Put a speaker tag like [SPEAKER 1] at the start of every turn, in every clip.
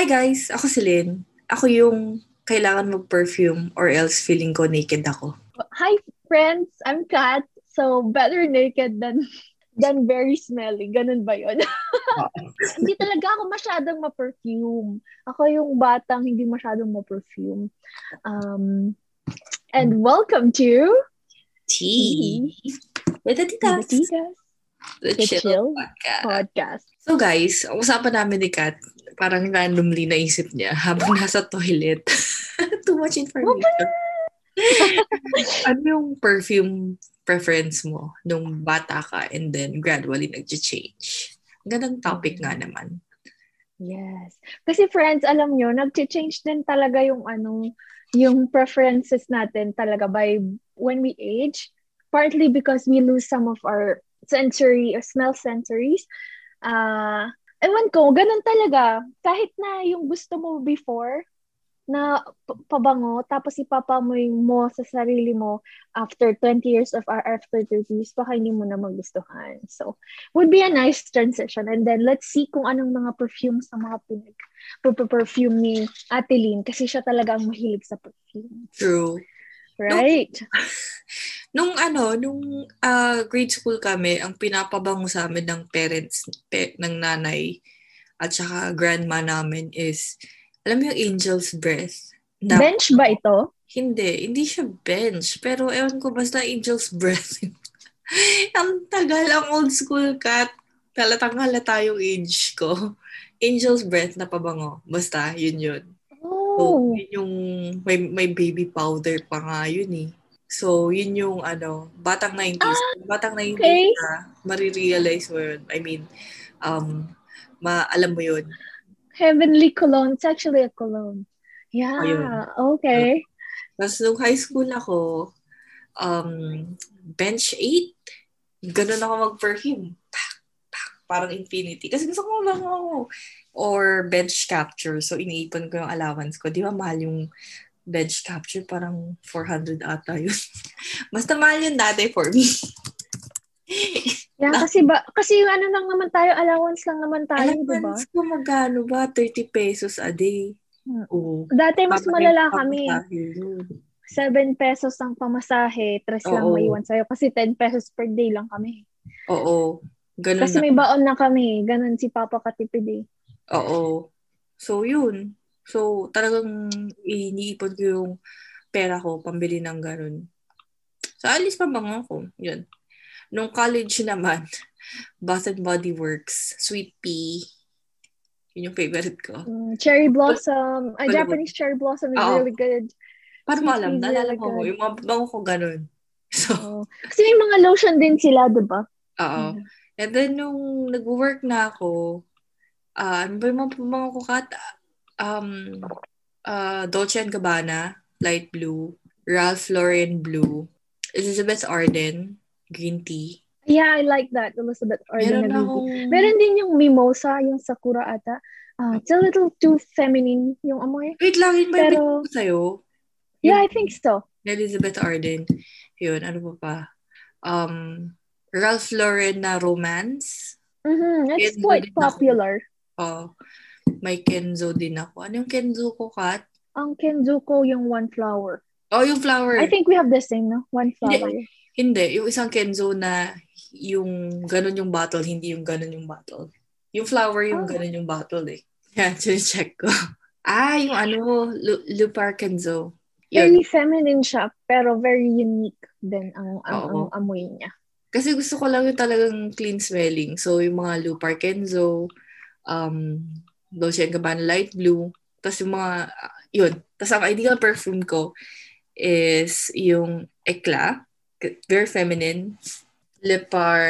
[SPEAKER 1] Hi guys, ako si Lynn. Ako yung kailangan mag-perfume or else feeling ko naked ako.
[SPEAKER 2] Hi friends, I'm Kat. So better naked than than very smelly. Ganun ba yun? hindi talaga ako masyadong ma-perfume. Ako yung batang hindi masyadong ma-perfume. Um, and welcome to
[SPEAKER 1] Tea. With the
[SPEAKER 2] The
[SPEAKER 1] Titas.
[SPEAKER 2] Titas
[SPEAKER 1] The,
[SPEAKER 2] The
[SPEAKER 1] Chill,
[SPEAKER 2] Chill
[SPEAKER 1] Podcast.
[SPEAKER 2] Podcast.
[SPEAKER 1] So guys, ang usapan namin ni Kat, parang randomly naisip niya habang nasa toilet. Too much information. ano yung perfume preference mo nung bata ka and then gradually nag-change? Ganang topic nga naman.
[SPEAKER 2] Yes. Kasi friends, alam nyo, nag-change din talaga yung ano, yung preferences natin talaga by when we age. Partly because we lose some of our sensory or smell sensories. Uh, ewan ko, ganun talaga. Kahit na yung gusto mo before, na pabango, tapos ipapamoy mo sa sarili mo after 20 years of our after 30s, baka hindi mo na magustuhan. So, would be a nice transition. And then, let's see kung anong mga perfumes sa mga pinag perfume ni Ate Lynn kasi siya talaga ang mahilig sa perfume.
[SPEAKER 1] True.
[SPEAKER 2] Right?
[SPEAKER 1] Nung ano, nung ah, grade school kami, ang pinapabango sa amin ng parents, pe, ng nanay, at saka grandma namin is, alam mo yung angel's breath? Na,
[SPEAKER 2] Bench ba ito?
[SPEAKER 1] Hindi, hindi siya bench. Pero ewan ko, basta angel's breath. ang tagal, ang old school cat. Talatang halata yung age ko. Angel's breath na pabango. Basta, yun yun. So,
[SPEAKER 2] Oh.
[SPEAKER 1] yun yung, may, may baby powder pa nga yun eh. So, yun yung ano, batang 90s. batang 90s
[SPEAKER 2] okay.
[SPEAKER 1] na, marirealize mo yun. I mean, um, ma, alam mo yun.
[SPEAKER 2] Heavenly cologne. It's actually a cologne. Yeah.
[SPEAKER 1] Ayun.
[SPEAKER 2] Okay.
[SPEAKER 1] Tapos nung high school ako, um, bench 8, ganun ako mag-perfume. Parang infinity. Kasi gusto ko mabango. Or bench capture. So, iniipon ko yung allowance ko. Di ba mahal yung bench capture? Parang 400 ata yun. Basta mahal yun dati for me.
[SPEAKER 2] Yeah, kasi ba kasi yung ano lang naman tayo, allowance lang naman tayo, di ba?
[SPEAKER 1] allowance ko magkano ba? 30 pesos a day.
[SPEAKER 2] Hmm.
[SPEAKER 1] Oo.
[SPEAKER 2] Dati mas malala kami.
[SPEAKER 1] sa akin yun.
[SPEAKER 2] 7 pesos ang pamasahe, 3 lang
[SPEAKER 1] Oo.
[SPEAKER 2] maiwan sa'yo. Kasi 10 pesos per day lang kami.
[SPEAKER 1] Oo. Ganun
[SPEAKER 2] Kasi
[SPEAKER 1] na.
[SPEAKER 2] may baon na kami. Ganon si Papa katipid eh.
[SPEAKER 1] Oo. So, yun. So, talagang iniipon ko yung pera ko, pambili ng ganun. So, alis pa bang ako? Yun. Nung college naman, Bath and Body Works, Sweet Pea, yun yung favorite ko.
[SPEAKER 2] Mm, cherry Blossom.
[SPEAKER 1] Wala ba?
[SPEAKER 2] Japanese Cherry Blossom is
[SPEAKER 1] Oo.
[SPEAKER 2] really good.
[SPEAKER 1] Paano mo alam? Naalala
[SPEAKER 2] really
[SPEAKER 1] ko,
[SPEAKER 2] good.
[SPEAKER 1] yung mga bango ko ganun. So,
[SPEAKER 2] Oo. Kasi may mga lotion din sila, di ba?
[SPEAKER 1] oo. And then, nung nag-work na ako, ah ano ba yung mga pabango ko, Kat? Um, ah Dolce and Gabbana, light blue. Ralph Lauren blue. Elizabeth Arden, green tea.
[SPEAKER 2] Yeah, I like that. Elizabeth Arden.
[SPEAKER 1] Meron
[SPEAKER 2] na green tea.
[SPEAKER 1] akong...
[SPEAKER 2] Meron din yung mimosa, yung sakura ata. Ah, it's a little too feminine yung amoy.
[SPEAKER 1] Wait lang, yun ba
[SPEAKER 2] Pero-
[SPEAKER 1] sa'yo?
[SPEAKER 2] Yeah, I think so.
[SPEAKER 1] Elizabeth Arden. Yun, ano pa pa? Um, Ralph Lauren na romance.
[SPEAKER 2] Mhm, It's
[SPEAKER 1] Kenzo
[SPEAKER 2] quite
[SPEAKER 1] din ako.
[SPEAKER 2] popular.
[SPEAKER 1] Oh, may Kenzo din ako. Ano yung Kenzo ko, Kat?
[SPEAKER 2] Ang Kenzuko yung one flower.
[SPEAKER 1] Oh, yung flower.
[SPEAKER 2] I think we have the same, no? One flower.
[SPEAKER 1] Hindi, yung isang Kenzo na yung ganun yung bottle, hindi yung ganun yung bottle. Yung flower yung
[SPEAKER 2] Oh.
[SPEAKER 1] ganun yung bottle eh. Yan, check ko. Ah, yung ano, Lu- Lupar Kenzo. Yun.
[SPEAKER 2] Very feminine siya, pero very unique din ang, ang,
[SPEAKER 1] Oo.
[SPEAKER 2] ang amoy niya.
[SPEAKER 1] Kasi gusto ko lang yung talagang clean smelling. So, yung mga Lupar Kenzo, um, Dolce Gabbana Light Blue, tapos yung mga, ah, yun. Tapos ang ideal perfume ko is yung Eclat, very feminine. Lepar,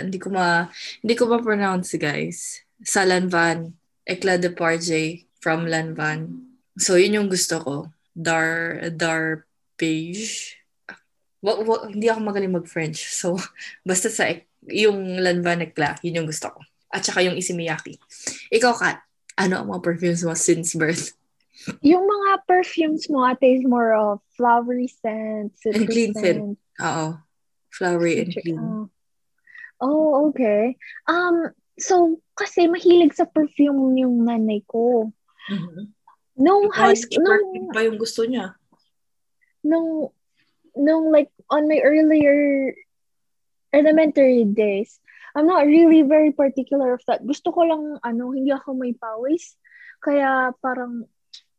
[SPEAKER 1] hindi ko ma, hindi ko ma-pronounce guys. Sa Lanvan, Eclat de Parje from Lanvan. So, yun yung gusto ko. Dar, Dar Beige. Wa, wa, hindi ako magaling mag-French. So, basta sa yung Lanvan Eclat, yun yung gusto ko. At saka yung Isimiyaki. Ikaw, Kat, ano ang mga perfumes mo since birth?
[SPEAKER 2] Yung mga perfumes mo, ate, is more of flowery scent, citrus
[SPEAKER 1] clean scent.
[SPEAKER 2] scent.
[SPEAKER 1] Oo. Flowery and clean.
[SPEAKER 2] Oh. oh, okay. Um, so, kasi mahilig sa perfume yung nanay ko.
[SPEAKER 1] Mm-hmm.
[SPEAKER 2] Nung high school, nung,
[SPEAKER 1] pa yung gusto niya.
[SPEAKER 2] nung, nung like, on my earlier elementary days, I'm not really very particular of that. Gusto ko lang, ano, hindi ako may pawis. Kaya parang,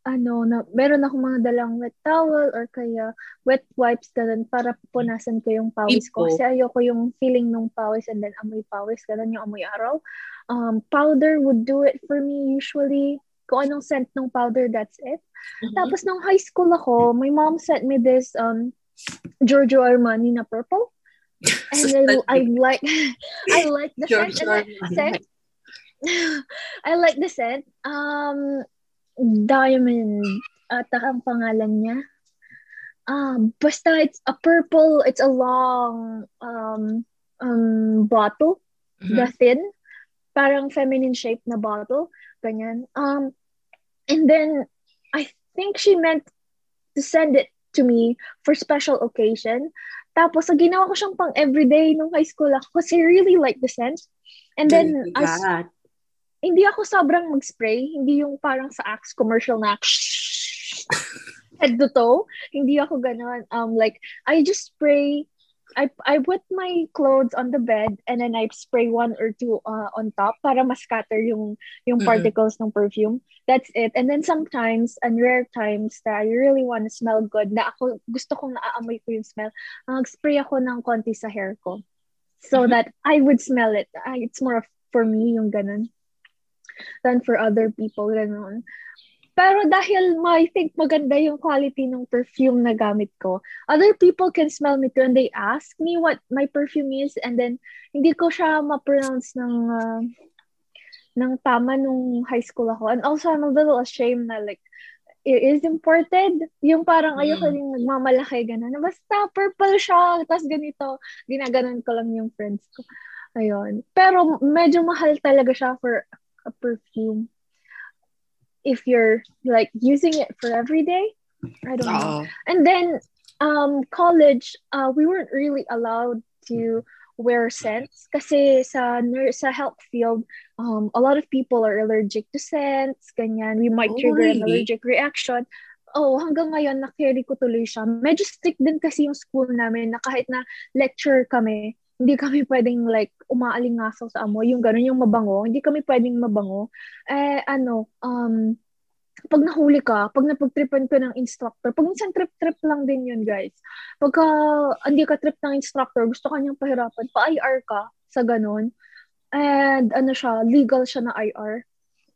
[SPEAKER 2] ano, na, meron ako mga dalang wet towel or kaya wet wipes ganun para punasan ko yung pawis ko. Kasi ayoko yung feeling ng pawis and then amoy pawis, ganun yung amoy araw. Um, powder would do it for me usually. Kung anong scent ng powder, that's it.
[SPEAKER 1] Mhm.
[SPEAKER 2] Tapos nung high school ako, my mom sent me this um Giorgio Armani na purple. And I, I like I like the scent. And scent. I like the scent. Um Diamond ata ang pangalan niya. Um basta it's a purple, it's a long um um bottle,
[SPEAKER 1] Mhm.
[SPEAKER 2] the thin, parang feminine shape na bottle, ganyan. Um and then I think she meant to send it to me for special occasion. Tapos, sa ginawa ko siyang pang everyday nung high school ako kasi I really like the scent. And then, as, hindi ako sobrang mag-spray. Hindi yung parang sa Axe commercial na head to toe. Hindi ako ganon. Um, like, I just spray I I put my clothes on the bed and then I spray one or two uh, on top para ma-scatter yung yung
[SPEAKER 1] Mm-mm.
[SPEAKER 2] particles ng perfume. That's it. And then sometimes, and rare times that I really want to smell good, na ako gusto kong naaamoy ko yung smell, nag-spray ako ng konti sa hair ko. So
[SPEAKER 1] Mhm.
[SPEAKER 2] that I would smell it. Ah, It's more of for me yung ganun than for other people. Ganun. Pero dahil ma- I think maganda yung quality ng perfume na gamit ko, other people can smell me too and they ask me what my perfume is and then hindi ko siya ma-pronounce ng uh, ng tama nung high school ako. And also, I'm a little ashamed na like, it is imported. Yung parang
[SPEAKER 1] Mm.
[SPEAKER 2] ayoko din nagmamalaki, gano'n. Basta purple siya, tapos ganito. Ginaganon ko lang yung friends ko. Ayun. Pero medyo mahal talaga siya for a perfume. If you're like using it for every day, I don't know.
[SPEAKER 1] Oo.
[SPEAKER 2] And then um college, uh, we weren't really allowed to wear scents kasi sa nurse sa health field, um, a lot of people are allergic to scents, ganyan. We might
[SPEAKER 1] Oh,
[SPEAKER 2] trigger an
[SPEAKER 1] really?
[SPEAKER 2] allergic reaction. Oh, hanggang ngayon, na-carry ko tuloy siya. Medyo strict din kasi yung school namin na kahit na lecture kami, hindi kami pwedeng like umaalingasaw sa amoy, yung gano'n, yung mabango. Hindi kami pwedeng mabango. Eh, ano, um, pag nahuli ka, pag napagtripan ka ng instructor, pag minsan trip-trip lang din yun, guys. Pagka hindi ka trip ng instructor, gusto ka niyang pahirapan, pa-IR ka sa ganun. And ano siya, legal siya na IR.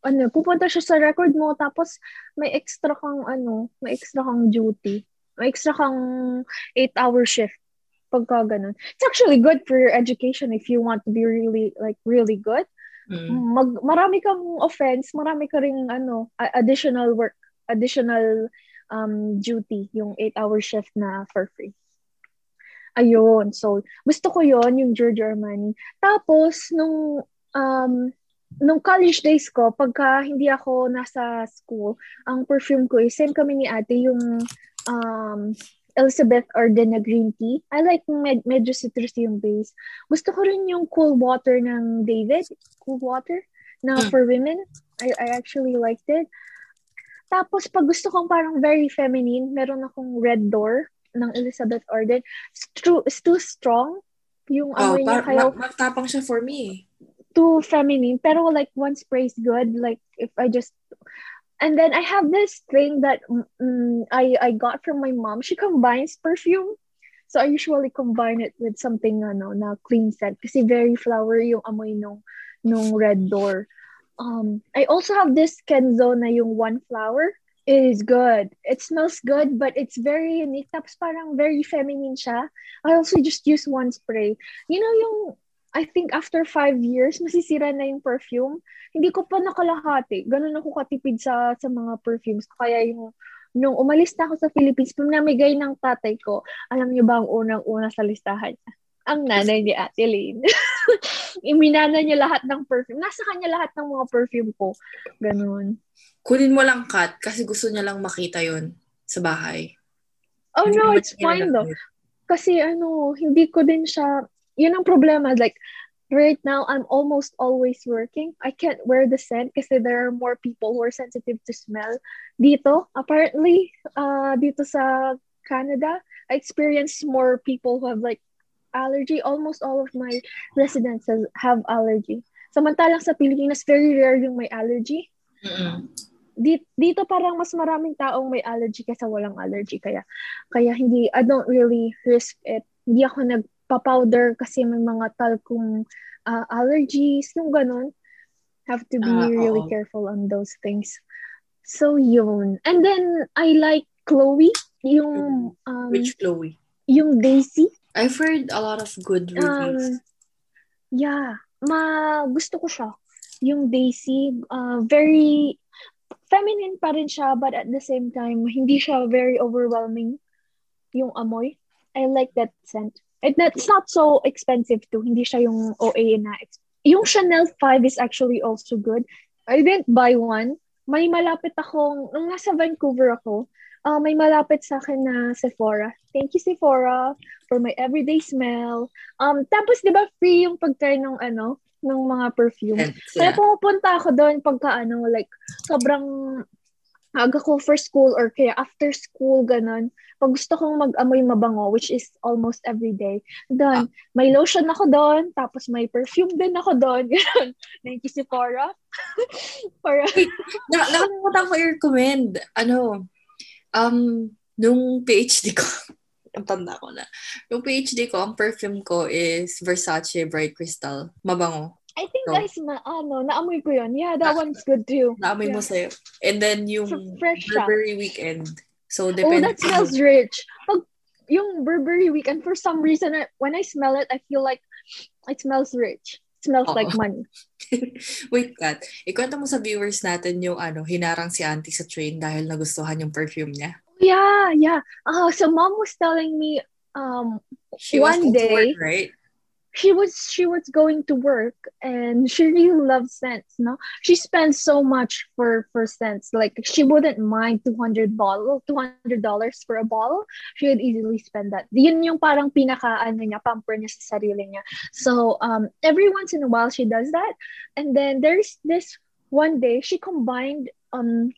[SPEAKER 2] Ano, pupunta siya sa record mo, tapos may extra kang ano, may extra kang duty. May extra kang 8-hour shift pagka ganun. It's actually good for your education if you want to be really, like, really good
[SPEAKER 1] Mm.
[SPEAKER 2] mag marami kang offense, marami ka ring ano, additional work, additional um duty, yung 8-hour shift na for free. Ayun. So, gusto ko yon yung Giorgio Armani. Tapos, nung um, nung college days ko, pagka hindi ako nasa school, ang perfume ko is same kami ni ate, yung um, Elizabeth Arden na green tea. I like med- medyo citrusy yung base. Gusto ko rin yung cool water ng David. Cool water na
[SPEAKER 1] Mm.
[SPEAKER 2] for women. I, I actually liked it. Tapos, pag gusto kong parang very feminine, meron akong Red Door ng Elizabeth Arden. It's too, it's too strong. Yung
[SPEAKER 1] Oh,
[SPEAKER 2] amoy niya, kaya
[SPEAKER 1] ma- siya for me.
[SPEAKER 2] too feminine. Pero like one spray is good. Like if I just and then I have this thing that mm, I I got from my mom. She combines perfume. So I usually combine it with something ano na clean scent kasi very flowery yung amoy nung nung red door. Um I also have this Kenzo na yung one flower. It is good. It smells good, but it's very unique. Tapos parang very feminine siya. I also just use one spray. You know yung I think after five years, masisira na yung perfume. Hindi ko pa nakalahati. Ganun ako katipid sa sa mga perfumes. Kaya yung nung umalis na ako sa Philippines, pinamigay ng tatay ko, alam niyo ba ang unang-una sa listahan niya? Ang nanay ni Ate Lane. Iminana niya lahat ng perfume. Nasa kanya lahat ng mga perfume ko. Ganun.
[SPEAKER 1] Kunin mo lang cut kasi gusto niya lang makita yon sa bahay.
[SPEAKER 2] Oh
[SPEAKER 1] Hindi
[SPEAKER 2] no, it's fine though. Kasi ano, hindi ko din siya, yun ang problema. Like, right now I'm almost always working. I can't wear the scent kasi there are more people who are sensitive to smell. Dito, apparently, uh, dito sa Canada, I experienced more people who have like allergy. Almost all of my residents have allergy. Samantalang sa Pilipinas, very rare yung may allergy.
[SPEAKER 1] Mm-mm.
[SPEAKER 2] Dito, dito parang mas maraming taong may allergy kaysa walang allergy. Kaya, kaya hindi, I don't really risk it. Hindi ako nagpa-powder kasi may mga talcum uh, allergies, yung ganun. Have to be
[SPEAKER 1] Ah,
[SPEAKER 2] really
[SPEAKER 1] oo.
[SPEAKER 2] careful on those things. So, yun. And then, I like Chloe, yung, um,
[SPEAKER 1] Which Chloe?
[SPEAKER 2] yung Daisy.
[SPEAKER 1] I've heard a lot of good reviews.
[SPEAKER 2] Um, yeah, ma gusto ko siya. Yung Daisy, uh, very feminine pa rin siya, but at the same time, hindi siya very overwhelming yung amoy. I like that scent. And that's not so expensive too. Hindi siya yung OA na. Yung Chanel 5 is actually also good. I didn't buy one. May malapit akong, nung nasa Vancouver ako, uh, may malapit sa akin na Sephora. Thank you, Sephora, for my everyday smell. Um, tapos, di ba, free yung pag-try ng ano, ng mga perfume.
[SPEAKER 1] And,
[SPEAKER 2] Kaya
[SPEAKER 1] yeah.
[SPEAKER 2] pumupunta ako doon pagka ano, like, sobrang aga ko for school or kaya after school, ganun. Pag gusto kong mag-amoy mabango, which is almost every day, doon, may lotion ako doon, tapos may perfume din ako doon, ganun. Thank you, Sephora. Para,
[SPEAKER 1] Na, nakalimutan ko i-recommend. Ano, um, nung PhD ko, ang tanda ko na. Yung PhD ko, ang perfume ko is Versace Bright Crystal. Mabango.
[SPEAKER 2] I think
[SPEAKER 1] So-
[SPEAKER 2] guys, na, ano, naamoy ko yun. Yeah, that
[SPEAKER 1] Ah,
[SPEAKER 2] one's good too.
[SPEAKER 1] Naamoy mo
[SPEAKER 2] Yeah.
[SPEAKER 1] sa'yo. And then yung
[SPEAKER 2] Fr- fresh siya.
[SPEAKER 1] Burberry Weekend. So,
[SPEAKER 2] Oh,
[SPEAKER 1] depende.
[SPEAKER 2] that smells rich. Pag yung Burberry weekend, for some reason, when I smell it, I feel like it smells rich. It smells
[SPEAKER 1] Oo.
[SPEAKER 2] like money.
[SPEAKER 1] Wait, Kat. Ikwento mo sa viewers natin yung ano, hinarang si auntie sa train dahil nagustuhan yung perfume niya.
[SPEAKER 2] Yeah, yeah. Uh, so mom was telling me um
[SPEAKER 1] She
[SPEAKER 2] One
[SPEAKER 1] to work,
[SPEAKER 2] day-
[SPEAKER 1] right?
[SPEAKER 2] She was she was going to work and she really loves scents no? She spends so much for for scents. Like she wouldn't mind 200 bottle 200 dollars for a bottle. She would easily spend that. Yun yung parang pinaka ano niya pamper niya sa sarili niya. So um every once in a while she does that. And then there's this one day she combined um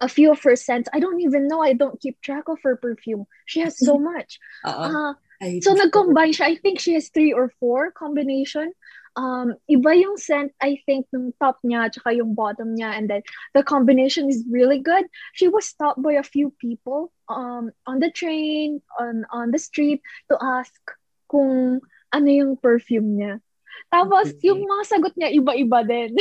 [SPEAKER 2] a few of her scents. I don't even know. I don't keep track of her perfume. She has so much.
[SPEAKER 1] Oo.
[SPEAKER 2] uh,
[SPEAKER 1] I-
[SPEAKER 2] So, nag-combine siya. I think she has three or four combination. Um, iba yung scent, I think, ng top niya tsaka yung bottom niya. And then, the combination is really good. She was stopped by a few people um, on the train, on, on the street, to ask kung ano yung perfume niya. Tapos, yung mga sagot niya, iba-iba din.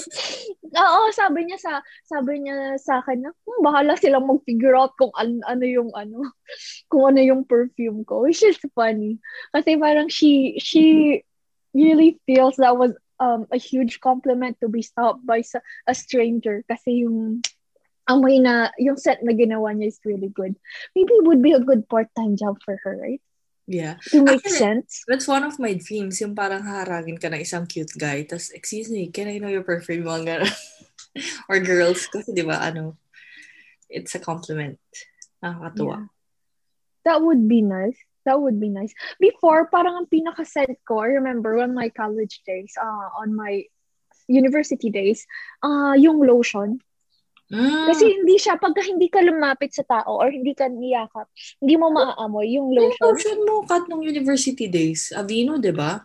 [SPEAKER 2] Oo, sabi niya sa sabi niya sa akin na, hmm, bahala silang mag-figure out kung an, ano yung ano, kung ano yung perfume ko. Which is funny. Kasi parang she, she really feels that was um, a huge compliment to be stopped by sa, a stranger. Kasi yung amoy na, yung set na ginawa niya is really good. Maybe it would be a good part-time job for her, right?
[SPEAKER 1] Yeah.
[SPEAKER 2] To make
[SPEAKER 1] Actually,
[SPEAKER 2] sense.
[SPEAKER 1] That's one of my dreams, yung parang haharangin ka ng isang cute guy, tapos, excuse me, can I know your perfume? Mga ganun. Or girls, kasi di ba, ano, it's a compliment. Nakakatuwa.
[SPEAKER 2] Yeah. That would be nice. That would be nice. Before, parang ang pinaka-scent ko, I remember on my college days, uh, on my university days, uh, yung lotion.
[SPEAKER 1] Mm.
[SPEAKER 2] Kasi hindi siya, pagka hindi ka lumapit sa tao or hindi ka niyakap, hindi mo maaamoy yung
[SPEAKER 1] Yung
[SPEAKER 2] lotion.
[SPEAKER 1] lotion mo, Kat, nung university days. Avino, di ba?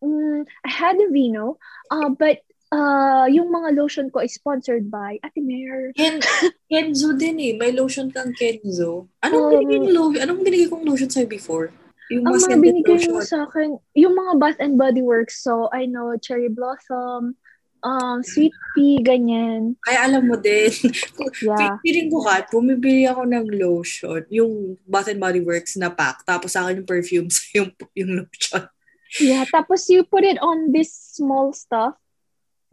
[SPEAKER 2] Mm, I had a vino, uh, but uh, yung mga lotion ko is sponsored by Ate Mare.
[SPEAKER 1] Ken, Kenzo din eh. May lotion kang Kenzo. Anong
[SPEAKER 2] Um,
[SPEAKER 1] binigay lotion? Anong binigay kong lotion sa'yo before? Yung
[SPEAKER 2] Ang
[SPEAKER 1] mga
[SPEAKER 2] binigay
[SPEAKER 1] lotion.
[SPEAKER 2] mo sa akin, yung mga Bath and Body Works. So, I know Cherry Blossom, um, Sweet Pea, ganyan.
[SPEAKER 1] Kaya alam mo din,
[SPEAKER 2] Yeah.
[SPEAKER 1] feeling ko Kat, bumibili ako ng lotion, yung Bath and Body Works na pack, tapos sa akin yung perfume sa yung, yung lotion.
[SPEAKER 2] Yeah, tapos you put it on this small stuff,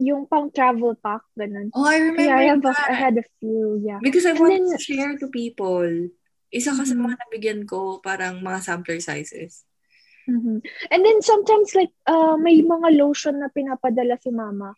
[SPEAKER 2] yung pang travel pack, ganun.
[SPEAKER 1] Oh, I remember
[SPEAKER 2] Yeah, I, have a,
[SPEAKER 1] that.
[SPEAKER 2] I had a few, yeah.
[SPEAKER 1] Because I
[SPEAKER 2] then-
[SPEAKER 1] to share to people. Isa ka sa
[SPEAKER 2] Mhm.
[SPEAKER 1] mga nabigyan ko, parang mga sampler sizes.
[SPEAKER 2] Mhm. And then sometimes like uh, may mga lotion na pinapadala si mama.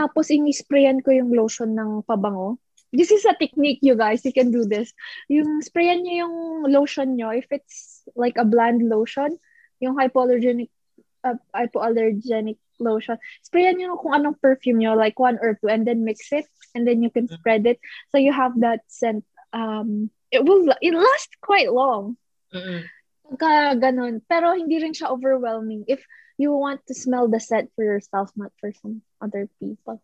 [SPEAKER 2] Tapos ini-sprayan ko yung lotion ng pabango. This is a technique, you guys. You can do this. Yung sprayan niyo yung lotion nyo, if it's like a bland lotion, yung hypoallergenic uh, hypoallergenic lotion, sprayan nyo kung anong perfume nyo, like one or two, and then mix it, and then you can
[SPEAKER 1] Mm.
[SPEAKER 2] spread it. So you have that scent. Um, it will, it lasts quite long. Pagka ganun. Pero hindi rin siya overwhelming if you want to smell the scent for yourself, not for some other people.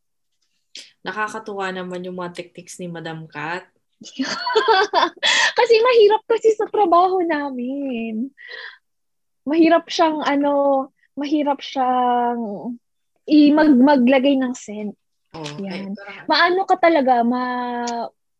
[SPEAKER 1] Nakakatuwa naman yung mga techniques ni Madam Kat.
[SPEAKER 2] kasi mahirap kasi sa trabaho namin. Mahirap siyang ano, mahirap siyang i mag maglagay ng scent.
[SPEAKER 1] Oh,
[SPEAKER 2] Yan.
[SPEAKER 1] ay,
[SPEAKER 2] Maano ka talaga, ma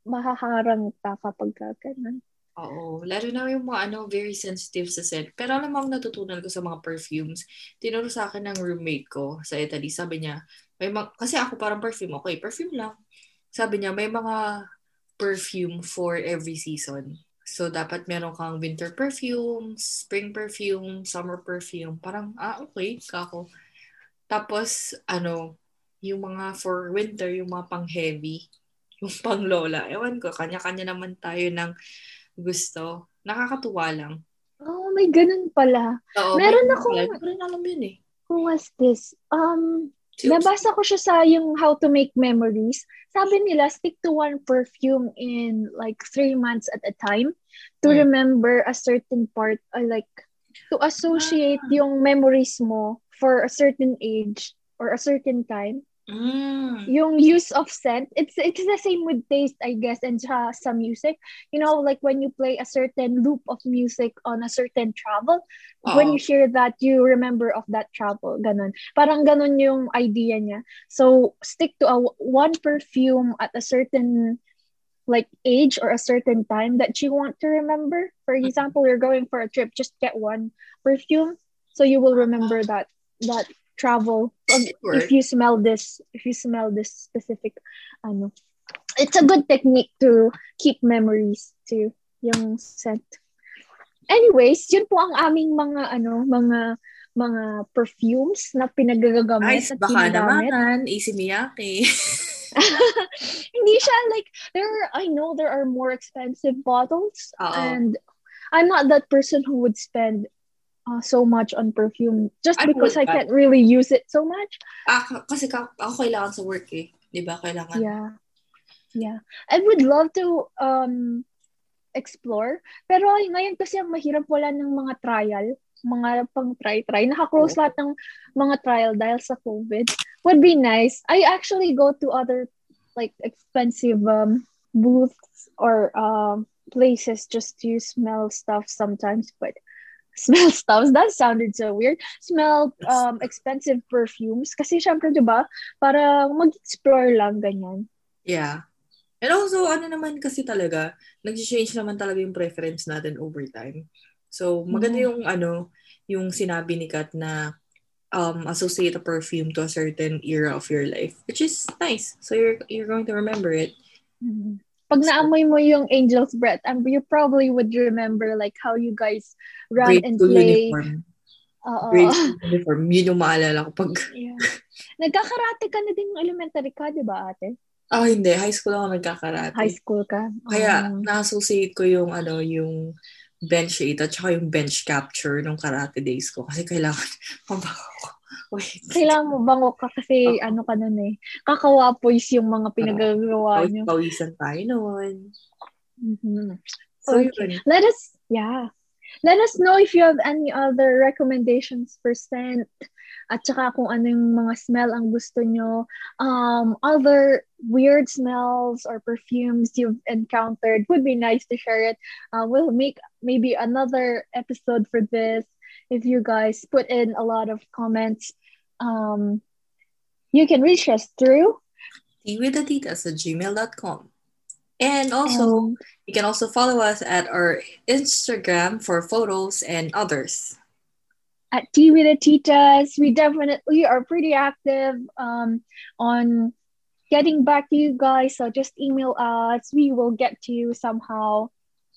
[SPEAKER 2] mahaharang ka kapag ka ganun.
[SPEAKER 1] Oo. Lalo na yung mga ano, very sensitive sa scent. Pero alam mo, ang natutunan ko sa mga perfumes, tinuro sa akin ng roommate ko sa Italy. Sabi niya, may mga, kasi ako parang perfume, okay, perfume lang. Sabi niya, may mga perfume for every season. So, dapat meron kang winter perfume, spring perfume, summer perfume. Parang, ah, okay, kako. Tapos, ano, yung mga for winter, yung mga pang-heavy, yung pang-lola. Ewan ko, kanya-kanya naman tayo ng gusto. Nakakatuwa lang.
[SPEAKER 2] Oh, may ganun pala.
[SPEAKER 1] Oo,
[SPEAKER 2] Meron akong-
[SPEAKER 1] rin alam yun eh.
[SPEAKER 2] Who was this? Um, nabasa ko siya sa yung How to Make Memories. Sabi nila, stick to one perfume in like three months at a time to
[SPEAKER 1] Hmm.
[SPEAKER 2] remember a certain part, or like to associate yung memories mo for a certain age or a certain time.
[SPEAKER 1] Mm.
[SPEAKER 2] Yung use of scent, it's it's the same with taste, I guess, and sa, sa music. You know, like when you play a certain loop of music on a certain travel, when you hear that, you remember of that travel. Ganon. Parang ganon yung idea niya. So, stick to a one perfume at a certain like age or a certain time that you want to remember. For example, you're going for a trip, just get one perfume so you will remember that that travel if you smell this if you smell this specific ano it's a good technique to keep memories too yung scent anyways yun po ang aming mga ano mga mga perfumes na pinagagamit
[SPEAKER 1] Nice,
[SPEAKER 2] at
[SPEAKER 1] baka
[SPEAKER 2] ginagamit.
[SPEAKER 1] naman. Easy Miyake.
[SPEAKER 2] hindi siya like there are, I know there are more expensive bottles
[SPEAKER 1] Oo.
[SPEAKER 2] and I'm not that person who would spend uh, so much on perfume just
[SPEAKER 1] I
[SPEAKER 2] because I can't really use it so much.
[SPEAKER 1] ah, kasi ka, ako kailangan sa work eh. Di ba? Kailangan.
[SPEAKER 2] Yeah. Yeah. I would love to um explore pero ngayon kasi ang mahirap wala ng mga trial mga pang try-try. Naka-close
[SPEAKER 1] Oo.
[SPEAKER 2] lahat ng mga trial dahil sa COVID. Would be nice. I actually go to other like expensive um, booths or um, places just to smell stuff sometimes, but smell stuff. That sounded so weird. Smell um, expensive perfumes. Kasi syempre, di ba, para mag-explore lang ganyan.
[SPEAKER 1] Yeah. And also, ano naman kasi talaga, nag-change naman talaga yung preference natin over time. So, maganda
[SPEAKER 2] Mhm.
[SPEAKER 1] yung ano, yung sinabi ni Kat na um, associate a perfume to a certain era of your life, which is nice. So, you're you're going to remember it.
[SPEAKER 2] Mhm. Pag naamoy mo yung angel's breath, um, you probably would remember like how you guys run
[SPEAKER 1] Grade
[SPEAKER 2] and play.
[SPEAKER 1] uniform.
[SPEAKER 2] Oo.
[SPEAKER 1] Grade uniform. Yun yung maalala ko pag...
[SPEAKER 2] Yeah. Nagkakarate ka na din ng elementary ka, di ba ate?
[SPEAKER 1] Ah, hindi. High school ako nagkakarate.
[SPEAKER 2] High school ka.
[SPEAKER 1] Kaya,
[SPEAKER 2] Um,
[SPEAKER 1] na-associate ko yung ano, yung bench eight at saka yung bench capture nung karate days ko. Kasi kailangan mabaho ko. Wait.
[SPEAKER 2] kailangan mo bango ka kasi ano ka nun eh. Kakawapoys yung mga pinagagawa nyo.
[SPEAKER 1] Pawis-pawisan tayo noon.
[SPEAKER 2] Mhm.
[SPEAKER 1] So,
[SPEAKER 2] Okay.
[SPEAKER 1] yun.
[SPEAKER 2] Let us, yeah. Let us know if you have any other recommendations for scent. At saka kung ano yung mga smell ang gusto nyo. Um, other weird smells or perfumes you've encountered would be nice to share it. Uh, we'll make maybe another episode for this if you guys put in a lot of comments. Um, you can reach us through.
[SPEAKER 1] Tiwidatitas at gmail.com. And also, you can also follow us at our Instagram for photos and others.
[SPEAKER 2] at Tea with the Titas. We definitely are pretty active um, on getting back to you guys. So just email us. We will get to you somehow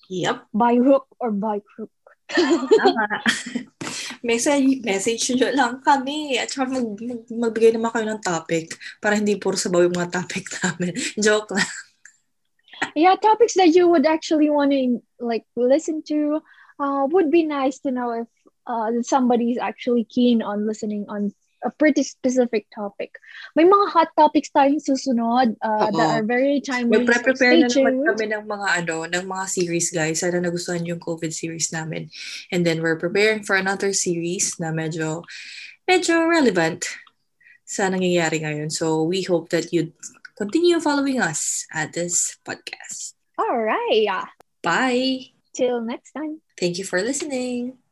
[SPEAKER 1] Yep.
[SPEAKER 2] by hook or by crook.
[SPEAKER 1] Tama. message, message nyo lang kami. At saka mag, mag, magbigay naman kayo ng topic para hindi puro sabaw yung mga topic namin. Joke lang.
[SPEAKER 2] yeah, topics that you would actually want to like listen to uh, would be nice to know if uh, somebody's actually keen on listening on a pretty specific topic. May mga hot topics tayong susunod uh, that are very timely.
[SPEAKER 1] Mag-prepare so na naman kami ng mga ano, ng mga series guys. Sana nagustuhan yung COVID series namin. And then we're preparing for another series na medyo medyo relevant sa nangyayari ngayon. So we hope that you continue following us at this podcast.
[SPEAKER 2] All right.
[SPEAKER 1] Bye.
[SPEAKER 2] Till next time.
[SPEAKER 1] Thank you for listening.